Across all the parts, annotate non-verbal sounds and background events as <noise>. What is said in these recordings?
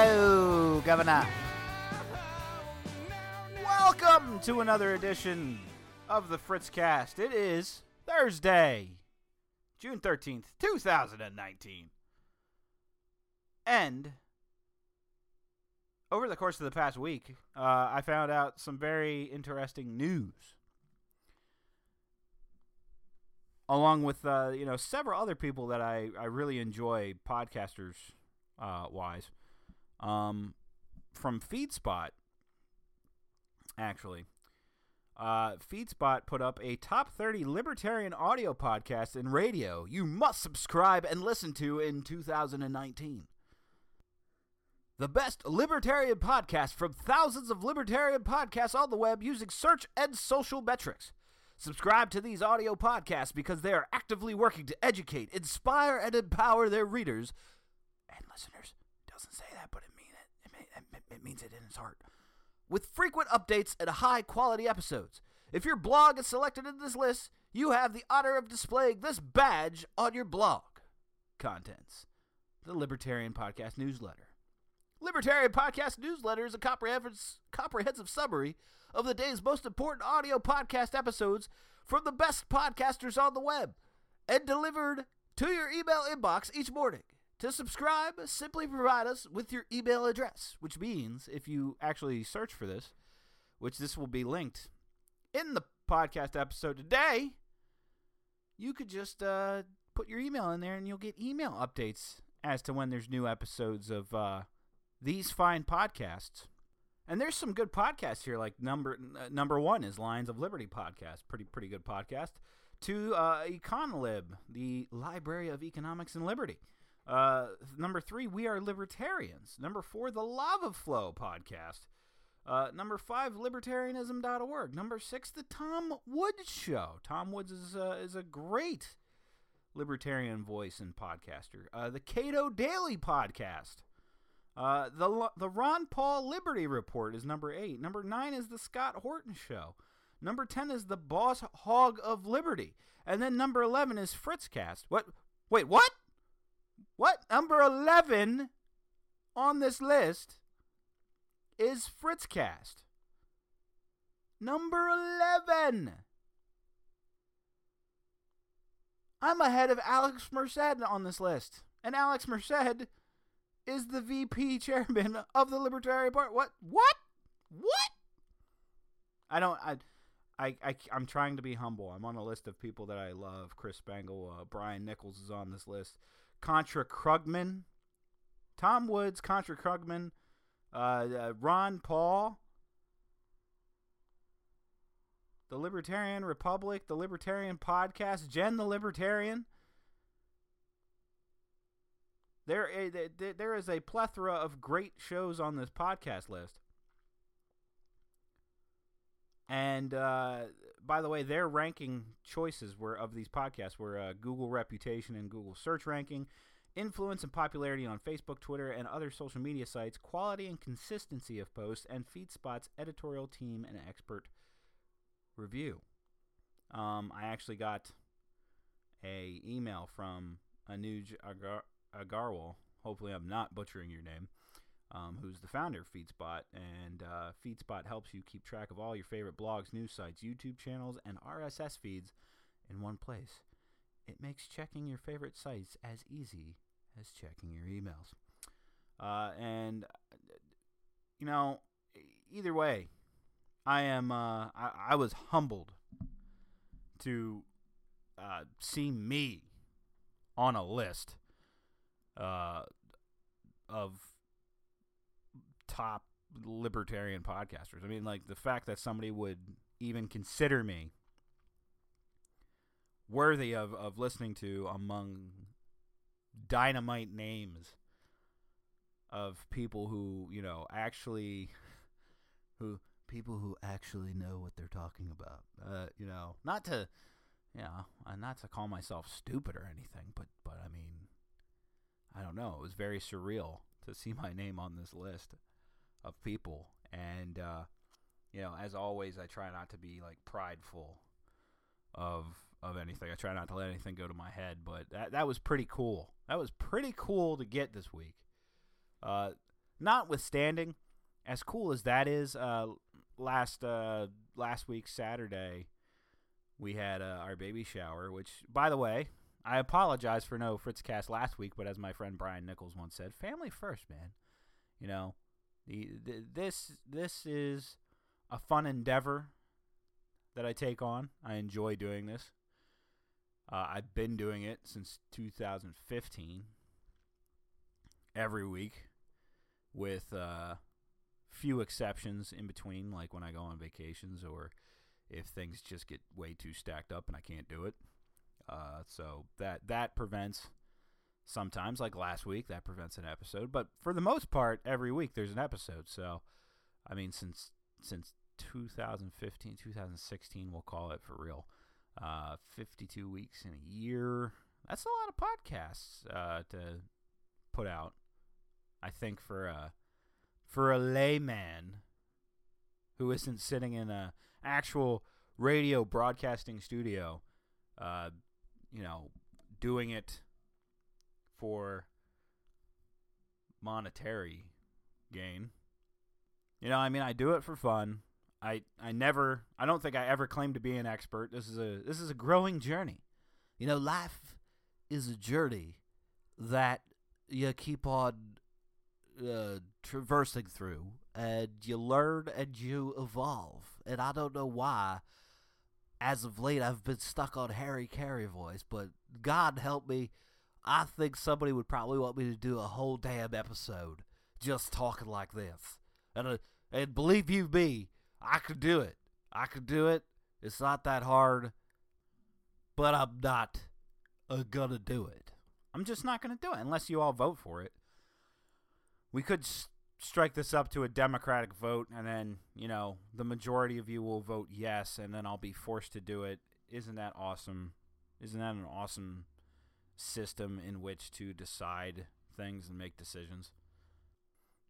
Governor. Welcome to another edition of the Fritzcast. It is Thursday, June 13th, 2019. And over the course of the past week, uh, I found out some very interesting news. Along with uh, you know several other people that I, I really enjoy podcasters uh, wise, um, from FeedSpot. Actually, uh, FeedSpot put up a top 30 libertarian audio podcasts and radio you must subscribe and listen to in 2019. The best libertarian podcast from thousands of libertarian podcasts on the web using search and social metrics. Subscribe to these audio podcasts because they are actively working to educate, inspire, and empower their readers and listeners. Doesn't say that, but it mean it. It, it, it means it in his heart. With frequent updates and high quality episodes. If your blog is selected in this list, you have the honor of displaying this badge on your blog. Contents: The Libertarian Podcast Newsletter. Libertarian Podcast Newsletter is a comprehensive summary of the day's most important audio podcast episodes from the best podcasters on the web and delivered to your email inbox each morning. To subscribe, simply provide us with your email address, which means if you actually search for this, which this will be linked in the podcast episode today, you could just uh, put your email in there and you'll get email updates as to when there's new episodes of uh, these fine podcasts. And there's some good podcasts here. Like number uh, number one is Lions of Liberty podcast, pretty pretty good podcast. To uh, Econlib, the Library of Economics and Liberty. Uh, number three, We Are Libertarians. Number four, The Lava Flow podcast. Uh, number five, libertarianism.org. Number six, The Tom Woods Show. Tom Woods is, uh, is a great libertarian voice and podcaster. Uh, the Cato Daily podcast. Uh, the the Ron Paul Liberty Report is number eight. Number nine is the Scott Horton Show. Number ten is the Boss Hog of Liberty, and then number eleven is Fritzcast. What? Wait, what? What? Number eleven on this list is Fritzcast. Number eleven. I'm ahead of Alex Merced on this list, and Alex Merced is the VP <laughs> chairman of the Libertarian Party. What? What? What? I don't. I, I, I, I'm trying to be humble. I'm on a list of people that I love. Chris Spangle, uh, Brian Nichols is on this list. Contra Krugman, Tom Woods, Contra Krugman, uh, uh, Ron Paul, the Libertarian Republic, the Libertarian Podcast, Jen the Libertarian. There, there is a plethora of great shows on this podcast list. And uh, by the way, their ranking choices were of these podcasts were uh, Google reputation and Google search ranking, influence and popularity on Facebook, Twitter, and other social media sites, quality and consistency of posts, and FeedSpot's editorial team and expert review. Um, I actually got a email from Anuj Agar- Agarwal. Hopefully, I'm not butchering your name. Um, who's the founder of FeedSpot, and uh, FeedSpot helps you keep track of all your favorite blogs, news sites, YouTube channels, and RSS feeds in one place. It makes checking your favorite sites as easy as checking your emails. Uh, and you know, either way, I am. Uh, I, I was humbled to uh, see me on a list uh, of top libertarian podcasters. I mean, like the fact that somebody would even consider me worthy of, of listening to among dynamite names of people who, you know, actually <laughs> who people who actually know what they're talking about. Uh, you know, not to you know, uh, not to call myself stupid or anything, but but I mean, I don't know. It was very surreal to see my name on this list of people, and uh, you know, as always, I try not to be like prideful of of anything. I try not to let anything go to my head, but that that was pretty cool. That was pretty cool to get this week. Uh, notwithstanding, as cool as that is, uh, last uh, last week Saturday, we had uh, our baby shower. Which, by the way, I apologize for no Fritzcast last week, but as my friend Brian Nichols once said, "Family first, man." You know, the, this this is a fun endeavor that I take on. I enjoy doing this. Uh, I've been doing it since 2015, every week, with uh, few exceptions in between, like when I go on vacations or if things just get way too stacked up and I can't do it. Uh, so that that prevents sometimes, like last week, that prevents an episode. But for the most part, every week there's an episode. So, I mean, since since 2015, 2016, we'll call it for real. Uh, 52 weeks in a year. That's a lot of podcasts uh, to put out. I think for a for a layman who isn't sitting in a actual radio broadcasting studio, uh, you know, doing it for monetary gain. You know, I mean, I do it for fun. I I never I don't think I ever claim to be an expert. This is a this is a growing journey. You know, life is a journey that you keep on uh, traversing through, and you learn and you evolve. And I don't know why. As of late, I've been stuck on Harry Caray voice, but God help me. I think somebody would probably want me to do a whole damn episode just talking like this. And uh, and believe you me, I could do it. I could do it. It's not that hard. But I'm not uh, gonna do it. I'm just not gonna do it unless you all vote for it. We could s- strike this up to a democratic vote, and then you know the majority of you will vote yes, and then I'll be forced to do it. Isn't that awesome? Isn't that an awesome system in which to decide things and make decisions?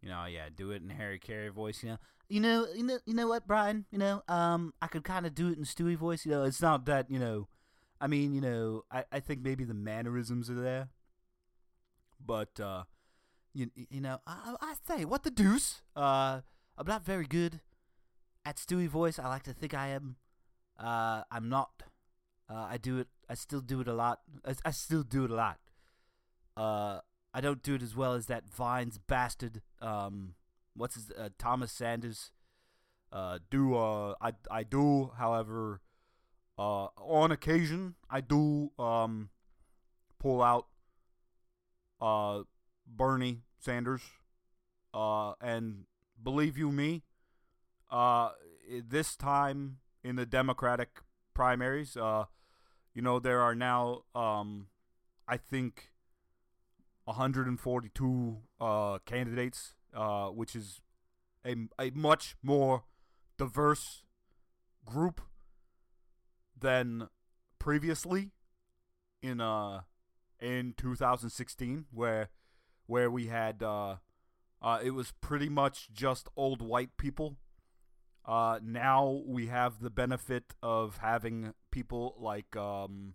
You know, yeah, do it in Harry Caray voice. You know, you know, you know, you know what, Brian? You know, um, I could kind of do it in Stewie voice. You know, it's not that you know. I mean, you know, I, I think maybe the mannerisms are there, but uh, you you know, I I say what the deuce. Uh, I'm not very good at Stewie voice. I like to think I am. Uh, I'm not. Uh, I do it. I still do it a lot. I, I still do it a lot. Uh, I don't do it as well as that Vines bastard. Um, what's his uh, Thomas Sanders? Uh, do uh, I I do, however, uh, on occasion I do um pull out uh Bernie Sanders. Uh, and believe you me, uh, this time in the Democratic primaries, uh, you know there are now um, I think 142 uh, candidates, uh, which is a, a much more diverse group than previously in uh in 2016 where where we had uh uh it was pretty much just old white people uh now we have the benefit of having people like um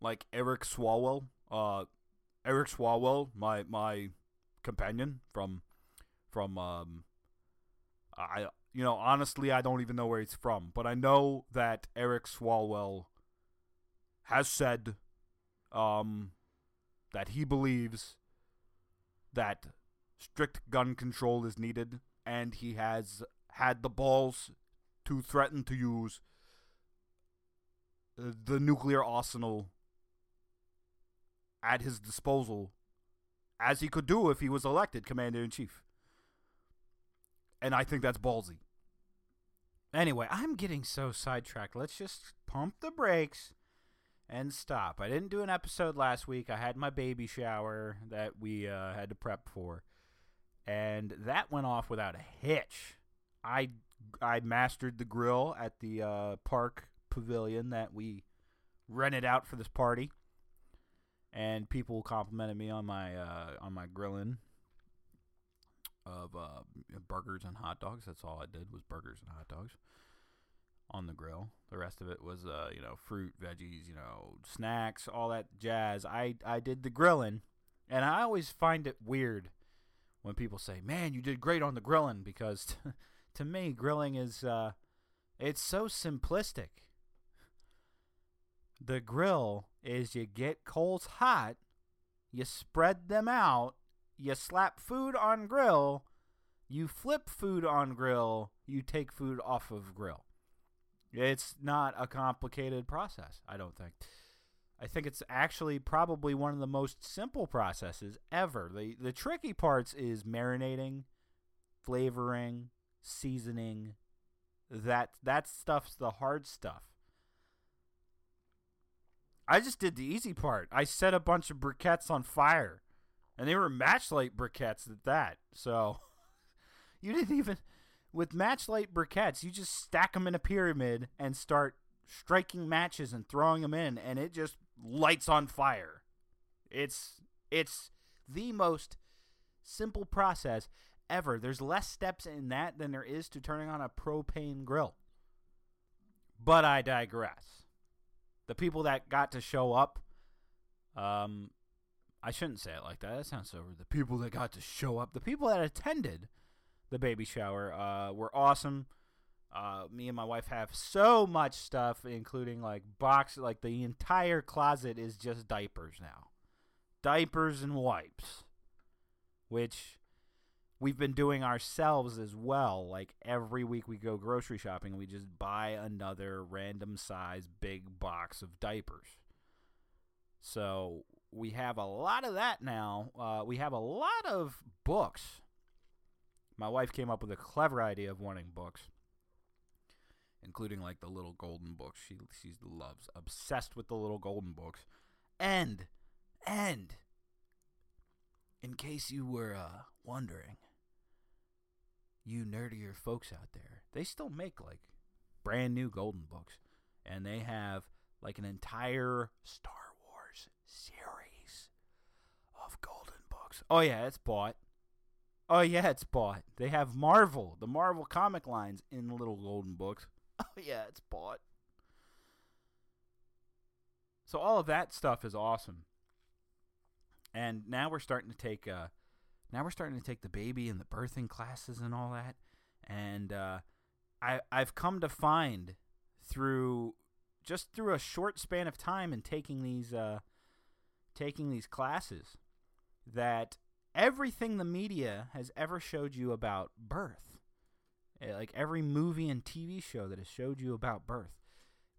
like Eric Swalwell uh Eric Swalwell, my my companion from from um I you know honestly I don't even know where he's from, but I know that Eric Swalwell has said um that he believes that strict gun control is needed and he has had the balls to threaten to use uh, the nuclear arsenal at his disposal as he could do if he was elected commander in chief. And I think that's ballsy. Anyway, I'm getting so sidetracked. Let's just pump the brakes and stop. I didn't do an episode last week. I had my baby shower that we uh, had to prep for, and that went off without a hitch. I I mastered the grill at the uh, park pavilion that we rented out for this party and people complimented me on my uh, on my grilling of uh, burgers and hot dogs. That's all I did was burgers and hot dogs on the grill. The rest of it was uh, you know fruit, veggies, you know snacks, all that jazz. I I did the grilling, and I always find it weird when people say, "Man, you did great on the grilling," because <laughs> to me, grilling is uh, it's so simplistic. The grill is you get coals hot, you spread them out, you slap food on grill, you flip food on grill, you take food off of grill. It's not a complicated process, I don't think. I think it's actually probably one of the most simple processes ever. The the tricky parts is marinating, flavoring, seasoning. That that stuff's the hard stuff. I just did the easy part. I set a bunch of briquettes on fire, and they were matchlight briquettes at that. So <laughs> you didn't even with matchlight briquettes, you just stack them in a pyramid and start striking matches and throwing them in, and it just lights on fire. It's it's the most simple process ever. There's less steps in that than there is to turning on a propane grill. But I digress. The people that got to show up, um, I shouldn't say it like that. That sounds so. The people that got to show up, the people that attended the baby shower, uh, were awesome. Uh, me and my wife have so much stuff, including like box, like the entire closet is just diapers now, diapers and wipes, which we've been doing ourselves as well. Like every week we go grocery shopping, we just buy another random size big box of diapers. So we have a lot of that now. Uh, we have a lot of books. My wife came up with a clever idea of wanting books, including like the little golden books. She she loves, obsessed with the little golden books, and and in case you were uh, wondering, you nerdier folks out there, they still make like brand new golden books, and they have like an entire Star Wars series of golden books. Oh yeah, it's bought. Oh yeah, it's bought. They have Marvel, the Marvel comic lines in little golden books. <laughs> Oh yeah, it's bought. So all of that stuff is awesome. And now we're starting to take uh now we're starting to take the baby and the birthing classes and all that. And uh I I've come to find through just through a short span of time and taking these uh taking these classes that everything the media has ever showed you about birth, eh, like every movie and TV show that has showed you about birth,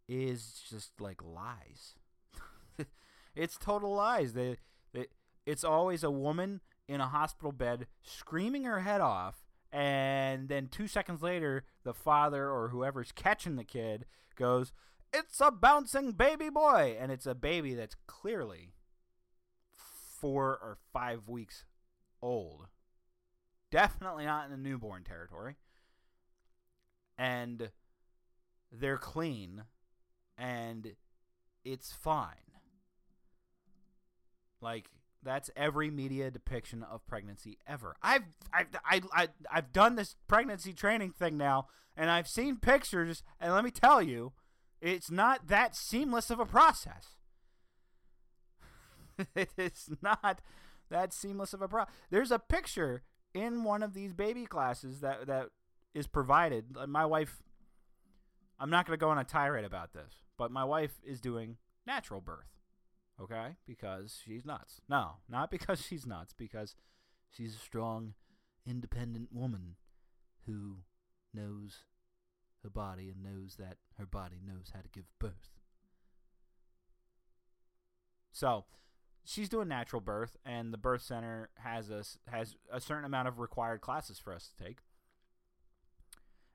is just like lies. <laughs> it's total lies. They, they, it's always a woman in a hospital bed screaming her head off, and then two seconds later, the father or whoever's catching the kid goes, "It's a bouncing baby boy," and it's a baby that's clearly four or five weeks old. Definitely not in the newborn territory. And they're clean and it's fine. Like that's every media depiction of pregnancy ever. I've I've I, I, I've done this pregnancy training thing now and I've seen pictures and let me tell you, it's not that seamless of a process. <laughs> it is not that seamless of a pro. There's a picture in one of these baby classes that that is provided. My wife. I'm not going to go on a tirade about this, but my wife is doing natural birth. Okay, because she's nuts. No, not <laughs> because she's nuts. Because she's a strong, independent woman who knows her body and knows that her body knows how to give birth. So, she's doing natural birth, and the birth center has us has a certain amount of required classes for us to take.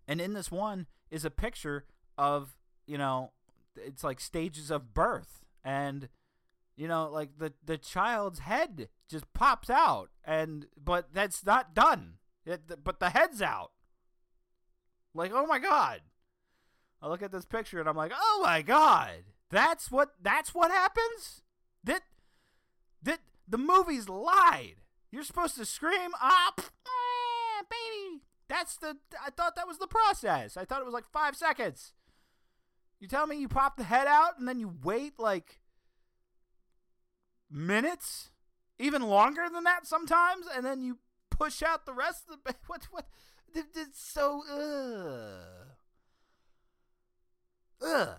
And in this one is a picture of you know, it's like stages of birth, and you know, like the the child's head just pops out, and but that's not done. It, but the head's out. Like, oh my god! I look at this picture and I'm like, oh my god! That's what that's what happens. That The, the movies lied. You're supposed to scream, ah, pff, ah, baby. That's the. I thought that was the process. I thought it was like five seconds. You tell me you pop the head out and then you wait like minutes, even longer than that sometimes, and then you push out the rest of the. <laughs> What? What? It's so. Ugh. Ugh.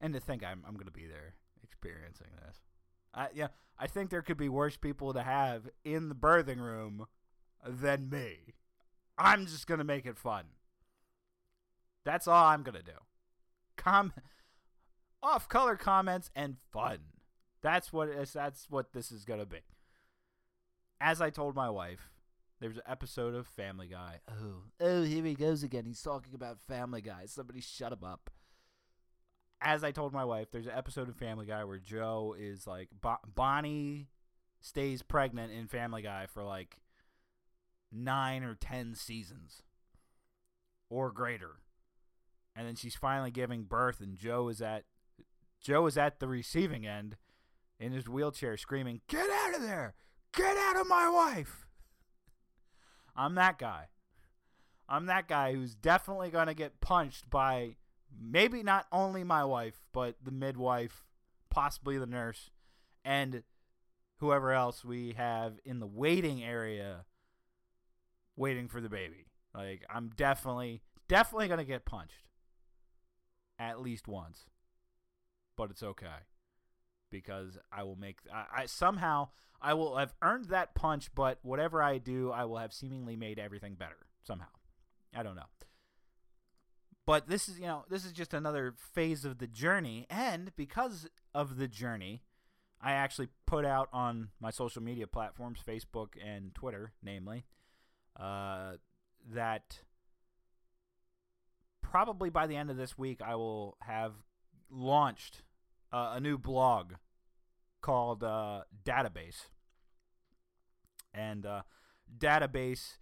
And to think I'm I'm gonna be there experiencing this. I yeah, I think there could be worse people to have in the birthing room than me. I'm just gonna make it fun. That's all I'm gonna do. Com off color comments and fun. That's what is that's what this is gonna be. As I told my wife, there's an episode of Family Guy. Oh, oh, here he goes again. He's talking about Family Guy. Somebody shut him up. As I told my wife, there's an episode of Family Guy where Joe is like Bo- Bonnie stays pregnant in Family Guy for like nine or ten seasons or greater, and then she's finally giving birth, and Joe is at Joe is at the receiving end in his wheelchair, screaming, "Get out of there! Get out of my wife!" <laughs> I'm that guy. I'm that guy who's definitely going to get punched by maybe not only my wife, but the midwife, possibly the nurse, and whoever else we have in the waiting area waiting for the baby. Like, I'm definitely, definitely going to get punched at least once. But it's okay because I will make I, I, somehow I will have earned that punch, but whatever I do, I will have seemingly made everything better somehow. I don't know. But this is, you know, this is just another phase of the journey, and because of the journey, I actually put out on my social media platforms, Facebook and Twitter, namely, uh, that probably by the end of this week I will have launched uh, a new blog called uh, Dadabase. And uh, Dadabase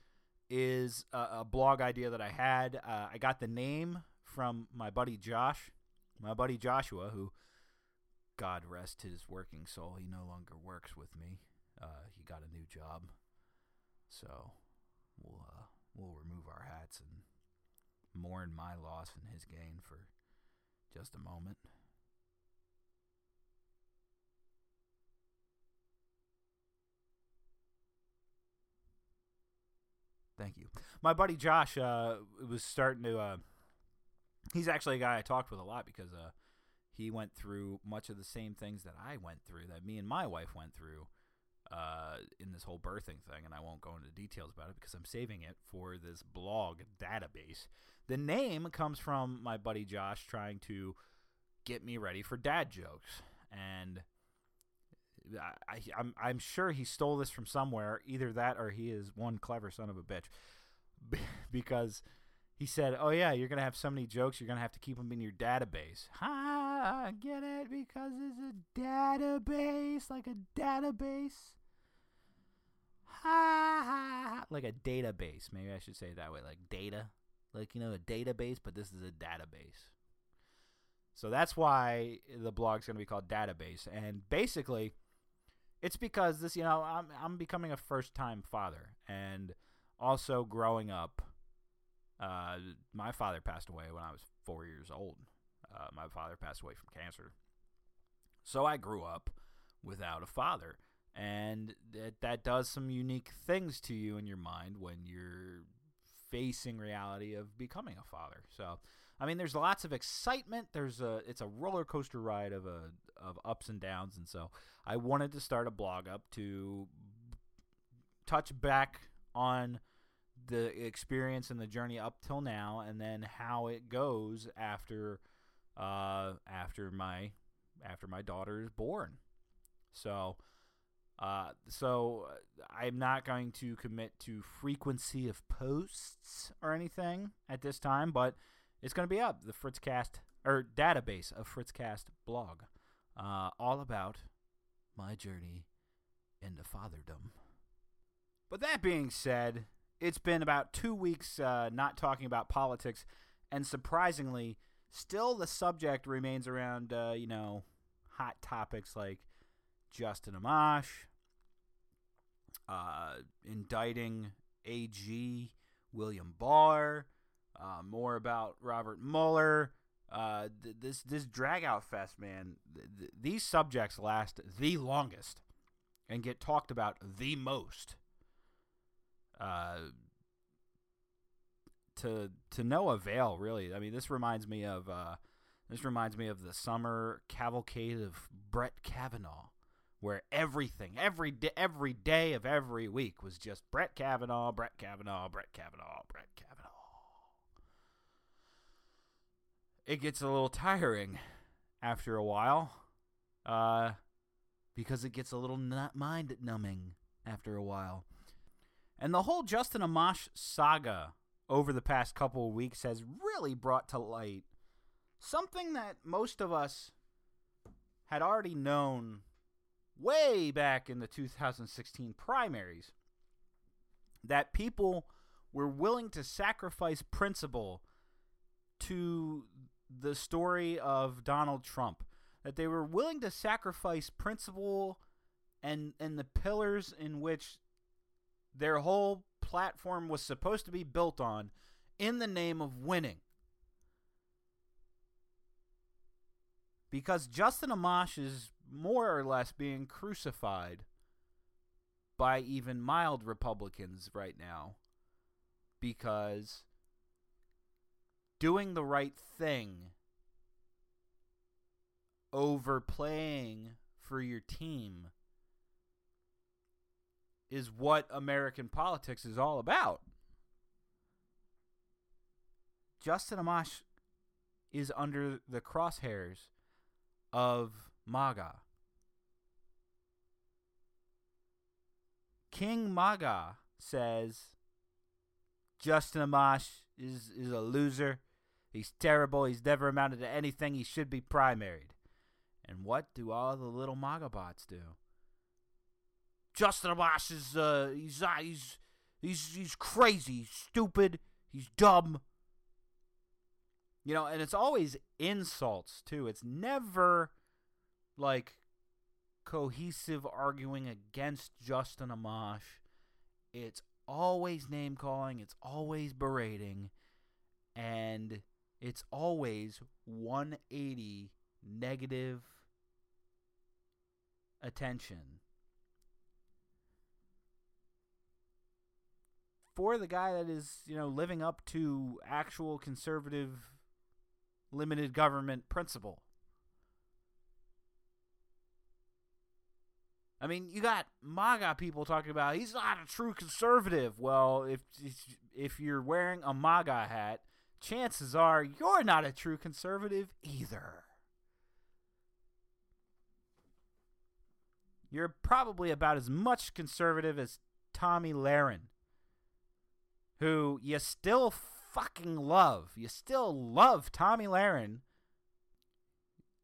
is a, a, blog idea that I had. Uh, I got the name from my buddy Josh, my buddy Joshua, who, God rest his working soul, he no longer works with me. Uh, he got a new job, so we'll uh, we'll remove our hats and mourn my loss and his gain for just a moment. Thank you. My buddy Josh uh, was starting to. Uh, he's actually a guy I talked with a lot because uh, he went through much of the same things that I went through, that me and my wife went through uh, in this whole birthing thing. And I won't go into details about it because I'm saving it for this blog dadabase. The name comes from my buddy Josh trying to get me ready for dad jokes. And I, I'm I'm sure he stole this from somewhere. Either that or he is one clever son of a bitch, <laughs> because he said, "Oh yeah, you're gonna have so many jokes. You're gonna have to keep them in your database." Ha! Get it? Because it's a database, like a database. Ha ha! Like a database. Maybe I should say it that way, like data, like you know, a database. But this is a database. So that's why the blog's to be called Dadabase. And basically, it's because this, you know, I'm I'm becoming a first time father, and also growing up. Uh, my father passed away when I was four years old. Uh, my father passed away from cancer, so I grew up without a father, and that that does some unique things to you in your mind when you're facing reality of becoming a father. So, I mean, there's lots of excitement. There's a it's a roller coaster ride of a of ups and downs, and so I wanted to start a blog up to touch back on the experience and the journey up till now, and then how it goes after uh, after my after my daughter is born. So. Uh, so I'm not going to commit to frequency of posts or anything at this time, but it's going to be up the Fritzcast or dadabase of Fritzcast blog, uh, all about my journey into fatherdom. But that being said, it's been about two weeks uh, not talking about politics, and surprisingly, still the subject remains around, uh, you know, hot topics like Justin Amash, uh, indicting AG William Barr, uh, more about Robert Mueller. Uh, th- this this drag out fest, man. Th- th- these subjects last the longest and get talked about the most. Uh, to to no avail, really. I mean, this reminds me of uh, this reminds me of the summer cavalcade of Brett Kavanaugh, where everything, every day, every day of every week was just Brett Kavanaugh, Brett Kavanaugh, Brett Kavanaugh, Brett Kavanaugh. It gets a little tiring after a while, uh, because it gets a little mind numbing after a while. And the whole Justin Amash saga over the past couple of weeks has really brought to light something that most of us had already known way back in the 2016 primaries that people were willing to sacrifice principle to the story of Donald Trump that they were willing to sacrifice principle and and the pillars in which their whole platform was supposed to be built on in the name of winning. Because Justin Amash is more or less being crucified by even mild Republicans right now because doing the right thing overplaying for your team is what American politics is all about. Justin Amash is under the crosshairs of MAGA. King MAGA says Justin Amash is, is a loser. He's terrible. He's never amounted to anything. He should be primaried. And what do all the little MAGA bots do? Justin Amash is uh, he's uh, he's he's he's crazy, he's stupid, he's dumb. You know, and it's always insults too. It's never like cohesive arguing against Justin Amash. It's always name calling, it's always berating, and it's always 180 negative attention for the guy that is, you know, living up to actual conservative limited government principle. I mean, you got MAGA people talking about he's not a true conservative. Well, if if you're wearing a MAGA hat, chances are you're not a true conservative either. You're probably about as much conservative as Tomi Lahren who you still fucking love. You still love Tomi Lahren.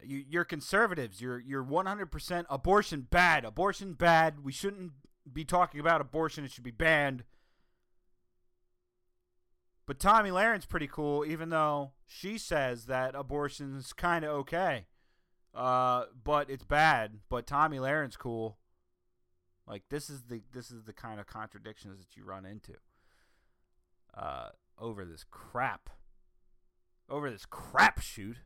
You, you're conservatives. You're you're 100% abortion bad. Abortion bad. We shouldn't be talking about abortion. It should be banned. But Tomi Lahren's pretty cool, even though she says that abortion's kind of okay. Uh, but it's bad. But Tomi Lahren's cool. Like this is the this is the kind of contradictions that you run into uh, over this crap, over this crap shoot.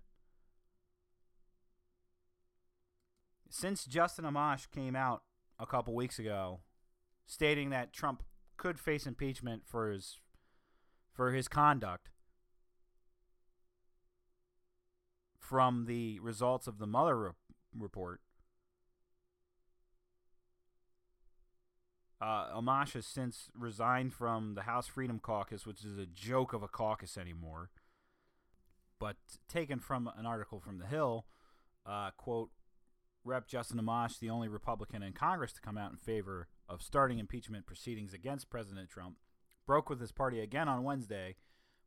Since Justin Amash came out a couple weeks ago, stating that Trump could face impeachment for his for his conduct from the results of the Mueller re- report, Uh, Amash has since resigned from the House Freedom Caucus, which is a joke of a caucus anymore. But taken from an article from The Hill, uh, quote, Rep. Justin Amash, the only Republican in Congress to come out in favor of starting impeachment proceedings against President Trump, broke with his party again on Wednesday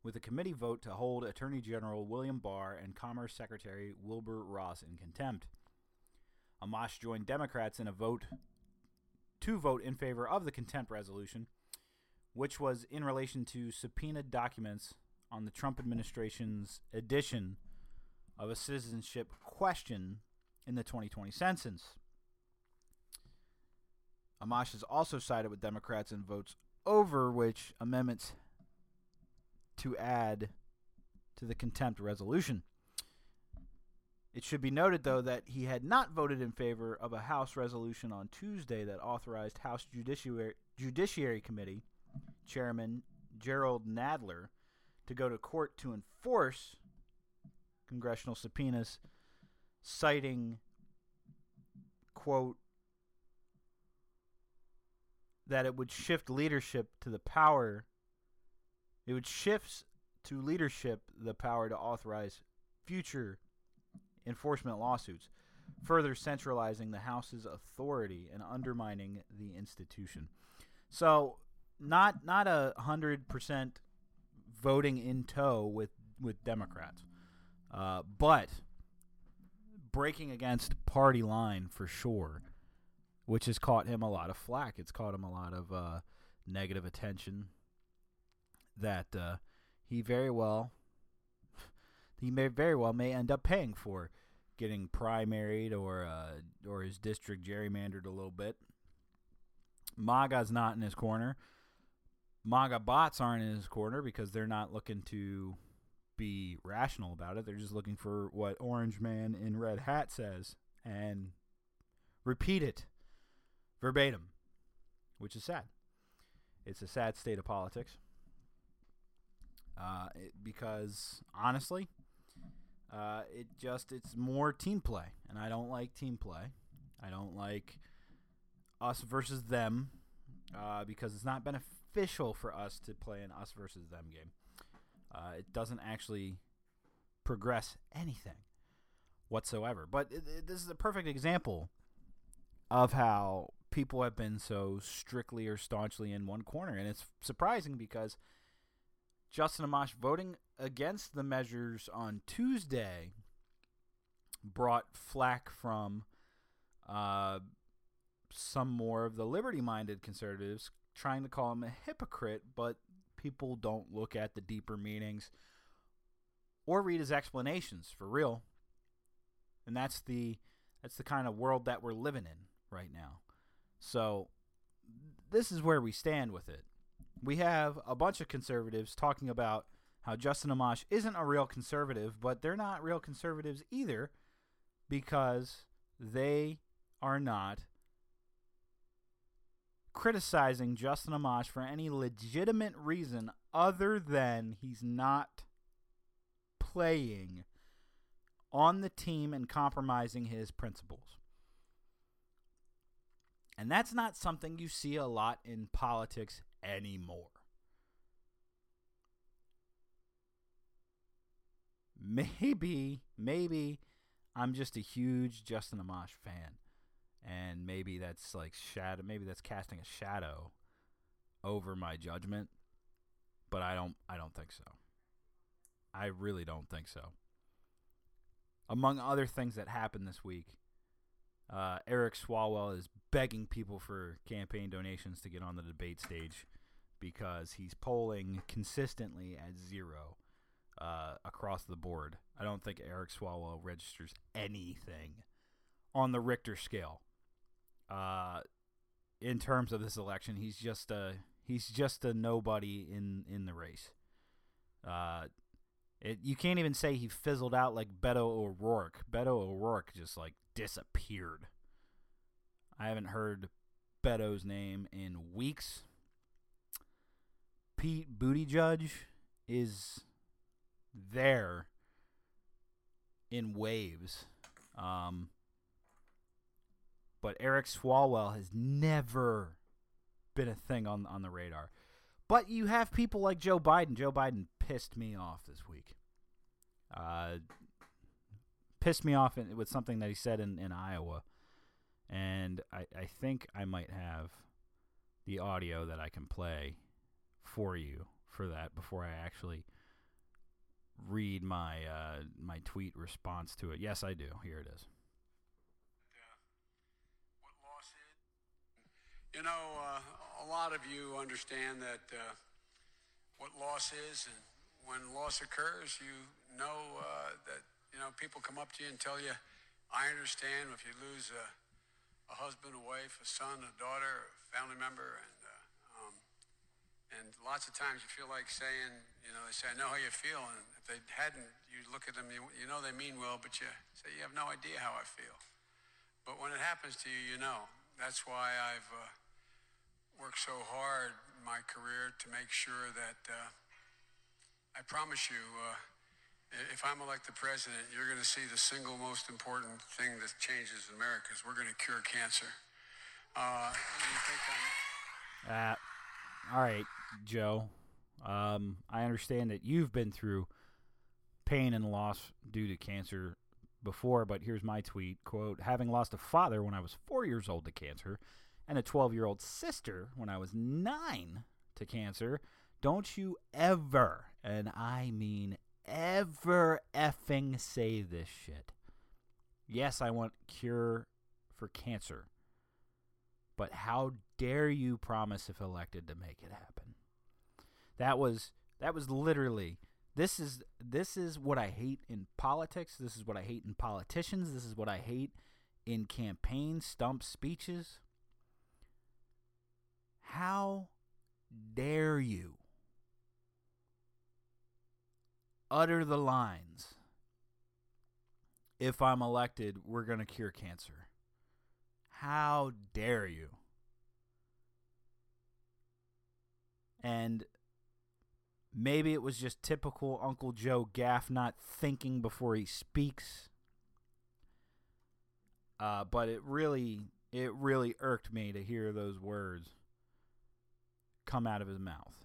with a committee vote to hold Attorney General William Barr and Commerce Secretary Wilbur Ross in contempt. Amash joined Democrats in a vote to vote in favor of the contempt resolution, which was in relation to subpoenaed documents on the Trump administration's addition of a citizenship question in the 2020 census. Amash has also sided with Democrats in votes over which amendments to add to the contempt resolution. It should be noted, though, that he had not voted in favor of a House resolution on Tuesday that authorized House Judiciary, Judiciary Committee Chairman Jerrold Nadler to go to court to enforce congressional subpoenas, citing, quote, that it would shift leadership to the power, it would shift to leadership the power to authorize future enforcement lawsuits, further centralizing the House's authority and undermining the institution. So, not not a hundred percent voting in tow with with Democrats, uh, but breaking against party line for sure, which has caught him a lot of flack. It's caught him a lot of uh, negative attention that uh, he very well he may very well may end up paying for getting primaried or uh, or his district gerrymandered a little bit. MAGA's not in his corner. MAGA bots aren't in his corner because they're not looking to be rational about it. They're just looking for what Orange Man in Red Hat says and repeat it verbatim, which is sad. It's a sad state of politics. Uh, it, because honestly, uh, it just it's more team play, and I don't like team play. I don't like us versus them uh, because it's not beneficial for us to play an us versus them game. Uh, it doesn't actually progress anything whatsoever. But it, it, this is a perfect example of how people have been so strictly or staunchly in one corner, and it's surprising because Justin Amash voting against the measures on Tuesday brought flack from uh, some more of the liberty minded conservatives trying to call him a hypocrite, but people don't look at the deeper meanings or read his explanations for real. And that's the that's the kind of world that we're living in right now. So this is where we stand with it we have a bunch of conservatives talking about how Justin Amash isn't a real conservative, but they're not real conservatives either because they are not criticizing Justin Amash for any legitimate reason other than he's not playing on the team and compromising his principles. And that's not something you see a lot in politics anymore. Maybe, maybe I'm just a huge Justin Amash fan. And maybe that's like shadow maybe that's casting a shadow over my judgment. But I don't I don't think so. I really don't think so. Among other things that happened this week, uh, Eric Swalwell is begging people for campaign donations to get on the debate stage because he's polling consistently at zero uh, across the board. I don't think Eric Swalwell registers anything on the Richter scale. Uh, in terms of this election, he's just a he's just a nobody in in the race. Uh, it, you can't even say he fizzled out like Beto O'Rourke. Beto O'Rourke just like disappeared. I haven't heard Beto's name in weeks. Pete Buttigieg is there in waves. Um, but Eric Swalwell has never been a thing on on the radar. But you have people like Joe Biden. Joe Biden pissed me off this week. Uh, pissed me off with something that he said in, in Iowa. And I, I think I might have the audio that I can play for you for that before I actually read my uh, my tweet response to it. Yes, I do. Here it is. what loss is? You know, uh, a lot of you understand that uh, what loss is, and when loss occurs, you know uh, that you know people come up to you and tell you, "I understand if you lose a, a husband, a wife, a son, a daughter, a family member, and uh, um, and lots of times you feel like saying, you know, they say, I know how you feel, and if they hadn't, you look at them, you, you know they mean well, but you say you have no idea how I feel. But when it happens to you, you know. That's why I've uh, worked so hard in my career to make sure that uh, I promise you, uh, if I'm elected president, you're going to see the single most important thing that changes America is we're going to cure cancer. Uh, Uh, all right, Joe. Um, I understand that you've been through pain and loss due to cancer before, but here's my tweet quote, having lost a father when I was four years old to cancer and a 12 year old sister when I was nine to cancer, don't you ever, and I mean ever effing say this shit. Yes, I want cure for cancer. But how dare you promise if elected to make it happen? That was that was literally this is this is what I hate in politics. This is what I hate in politicians. This is what I hate in campaign stump speeches. How dare you utter the lines if I'm elected, we're going to cure cancer? How dare you? And maybe it was just typical Uncle Joe Gaffe not thinking before he speaks. Uh, but it really, it really irked me to hear those words come out of his mouth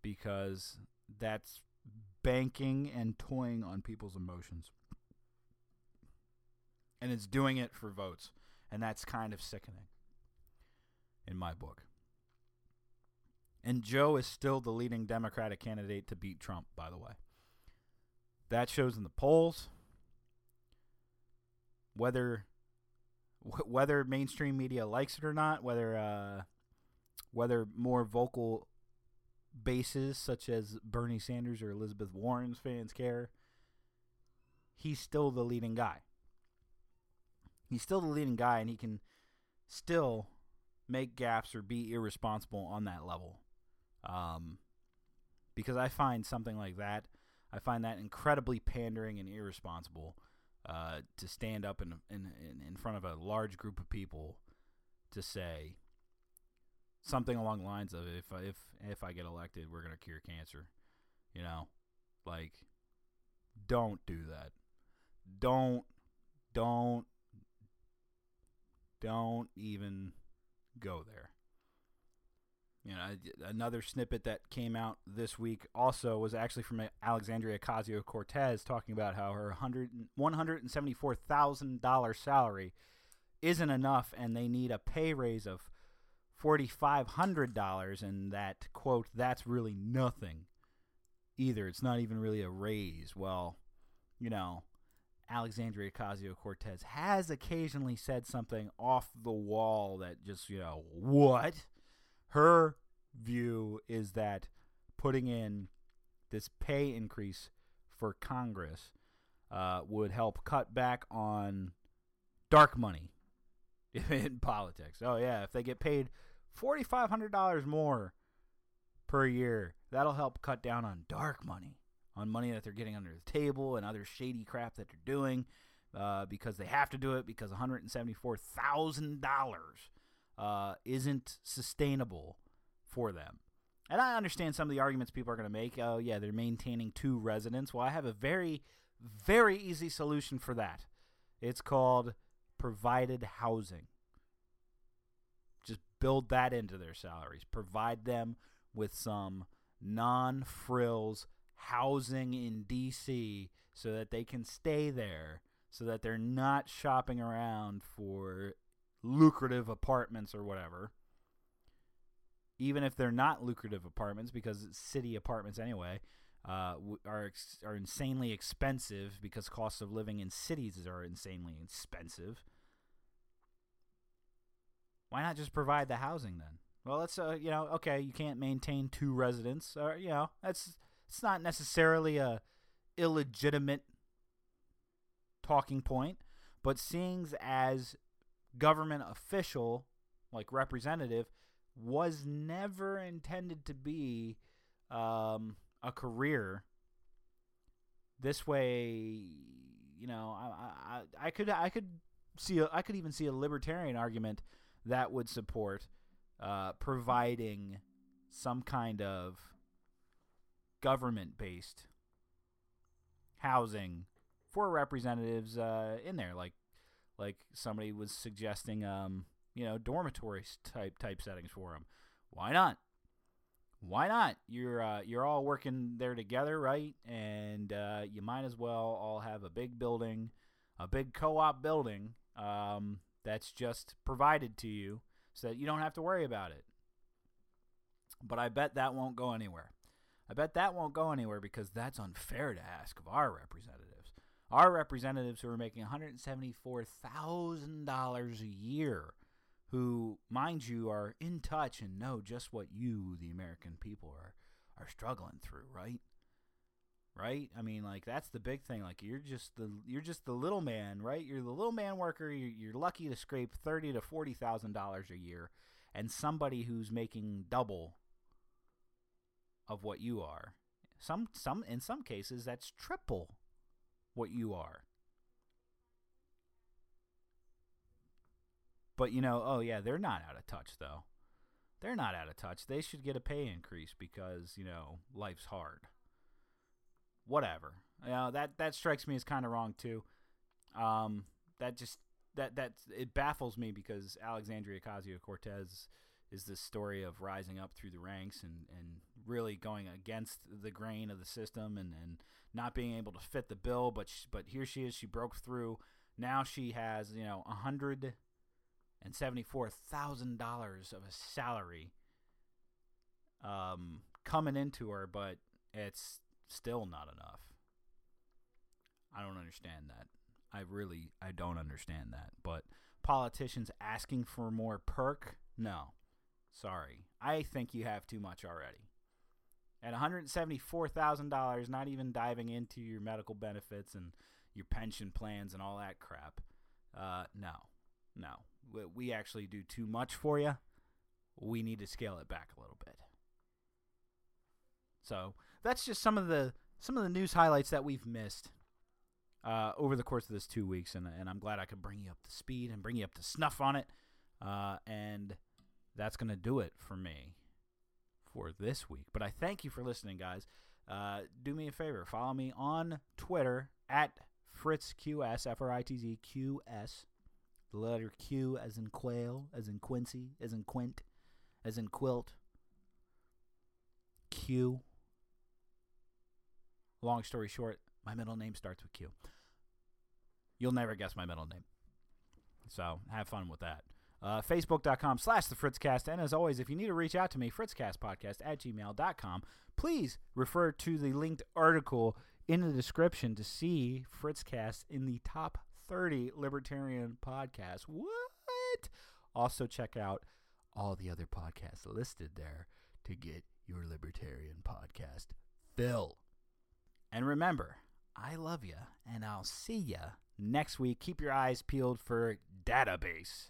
because that's banking and toying on people's emotions. And it's doing it for votes. And that's kind of sickening in my book. And Joe is still the leading Democratic candidate to beat Trump, by the way. That shows in the polls. Whether whether mainstream media likes it or not, whether uh, whether more vocal bases such as Bernie Sanders or Elizabeth Warren's fans care, he's still the leading guy. He's still the leading guy, and he can still make gaps or be irresponsible on that level. Um, because I find something like that, I find that incredibly pandering and irresponsible uh, to stand up in, in in in front of a large group of people to say something along the lines of if if if I get elected, we're gonna cure cancer. You know, like don't do that. Don't don't don't even go there. You know, another snippet that came out this week also was actually from Alexandria Ocasio Cortez talking about how her $174,000 salary isn't enough and they need a pay raise of $4,500 and that, quote, that's really nothing either. It's not even really a raise. Well, you know, Alexandria Ocasio Cortez has occasionally said something off the wall that just, you know, what? Her view is that putting in this pay increase for Congress uh, would help cut back on dark money <laughs> in politics. Oh, yeah, if they get paid $4,500 more per year, that'll help cut down on dark money, on money that they're getting under the table and other shady crap that they're doing uh, because they have to do it because $174,000 uh, isn't sustainable for them. And I understand some of the arguments people are going to make. Oh, yeah, they're maintaining two residents. Well, I have a very, very easy solution for that. It's called provided housing. Build that into their salaries. Provide them with some non frills housing in D.C. so that they can stay there, so that they're not shopping around for lucrative apartments or whatever. Even if they're not lucrative apartments, because city apartments anyway, uh, are are insanely expensive because costs of living in cities are insanely expensive. Why not just provide the housing then? Well, let's uh, you know, okay, you can't maintain two residents, or you know, that's it's not necessarily a illegitimate talking point, but seeing as government official, like representative, was never intended to be um, a career. This way, you know, I, I, I could I could see a, I could even see a libertarian argument that would support uh, providing some kind of government based housing for representatives uh, in there, like like somebody was suggesting, um, you know, dormitory type type settings for them. Why not? Why not? You're uh, you're all working there together, right? And uh, you might as well all have a big building, a big co-op building um, that's just provided to you, so that you don't have to worry about it. But I bet that won't go anywhere. I bet that won't go anywhere because that's unfair to ask of our representatives. Our representatives who are making $174,000 a year, who, mind you, are in touch and know just what you, the American people, are, are struggling through, right? Right? I mean, like that's the big thing. Like you're just the you're just the little man, right? You're the little man worker. You're, you're lucky to scrape thirty to forty thousand dollars a year, and somebody who's making double of what you are. Some some in some cases that's triple what you are. But you know, oh yeah, they're not out of touch though. They're not out of touch. They should get a pay increase because, you know, life's hard. Whatever. You know, that that strikes me as kind of wrong too. Um that just that that it baffles me because Alexandria Ocasio-Cortez is this story of rising up through the ranks and, and really going against the grain of the system and, and not being able to fit the bill. But she, but here she is. She broke through. Now she has you know a hundred and seventy four thousand dollars of a salary um, coming into her, but it's still not enough. I don't understand that. I really I don't understand that. But politicians asking for more perk, no. Sorry. I think you have too much already. At $174,000, not even diving into your medical benefits and your pension plans and all that crap. Uh, no. No. We actually do too much for you. We need to scale it back a little bit. So, that's just some of the some of the news highlights that we've missed uh, over the course of this two weeks, and, and I'm glad I could bring you up to speed and bring you up to snuff on it. Uh, and that's going to do it for me for this week. But I thank you for listening, guys. Uh, do me a favor, follow me on Twitter at FritzQS, F R I T Z Q S. The letter Q as in quail, as in Quincy, as in Quint, as in quilt. Q. Long story short, my middle name starts with Q. You'll never guess my middle name. So have fun with that. Uh, Facebook.com slash the Fritzcast. And as always, if you need to reach out to me, fritzcastpodcast at gmail.com. Please refer to the linked article in the description to see Fritzcast in the top 30 libertarian podcasts. What? Also, check out all the other podcasts listed there to get your libertarian podcast fill. And remember, I love you, and I'll see you next week. Keep your eyes peeled for Dadabase.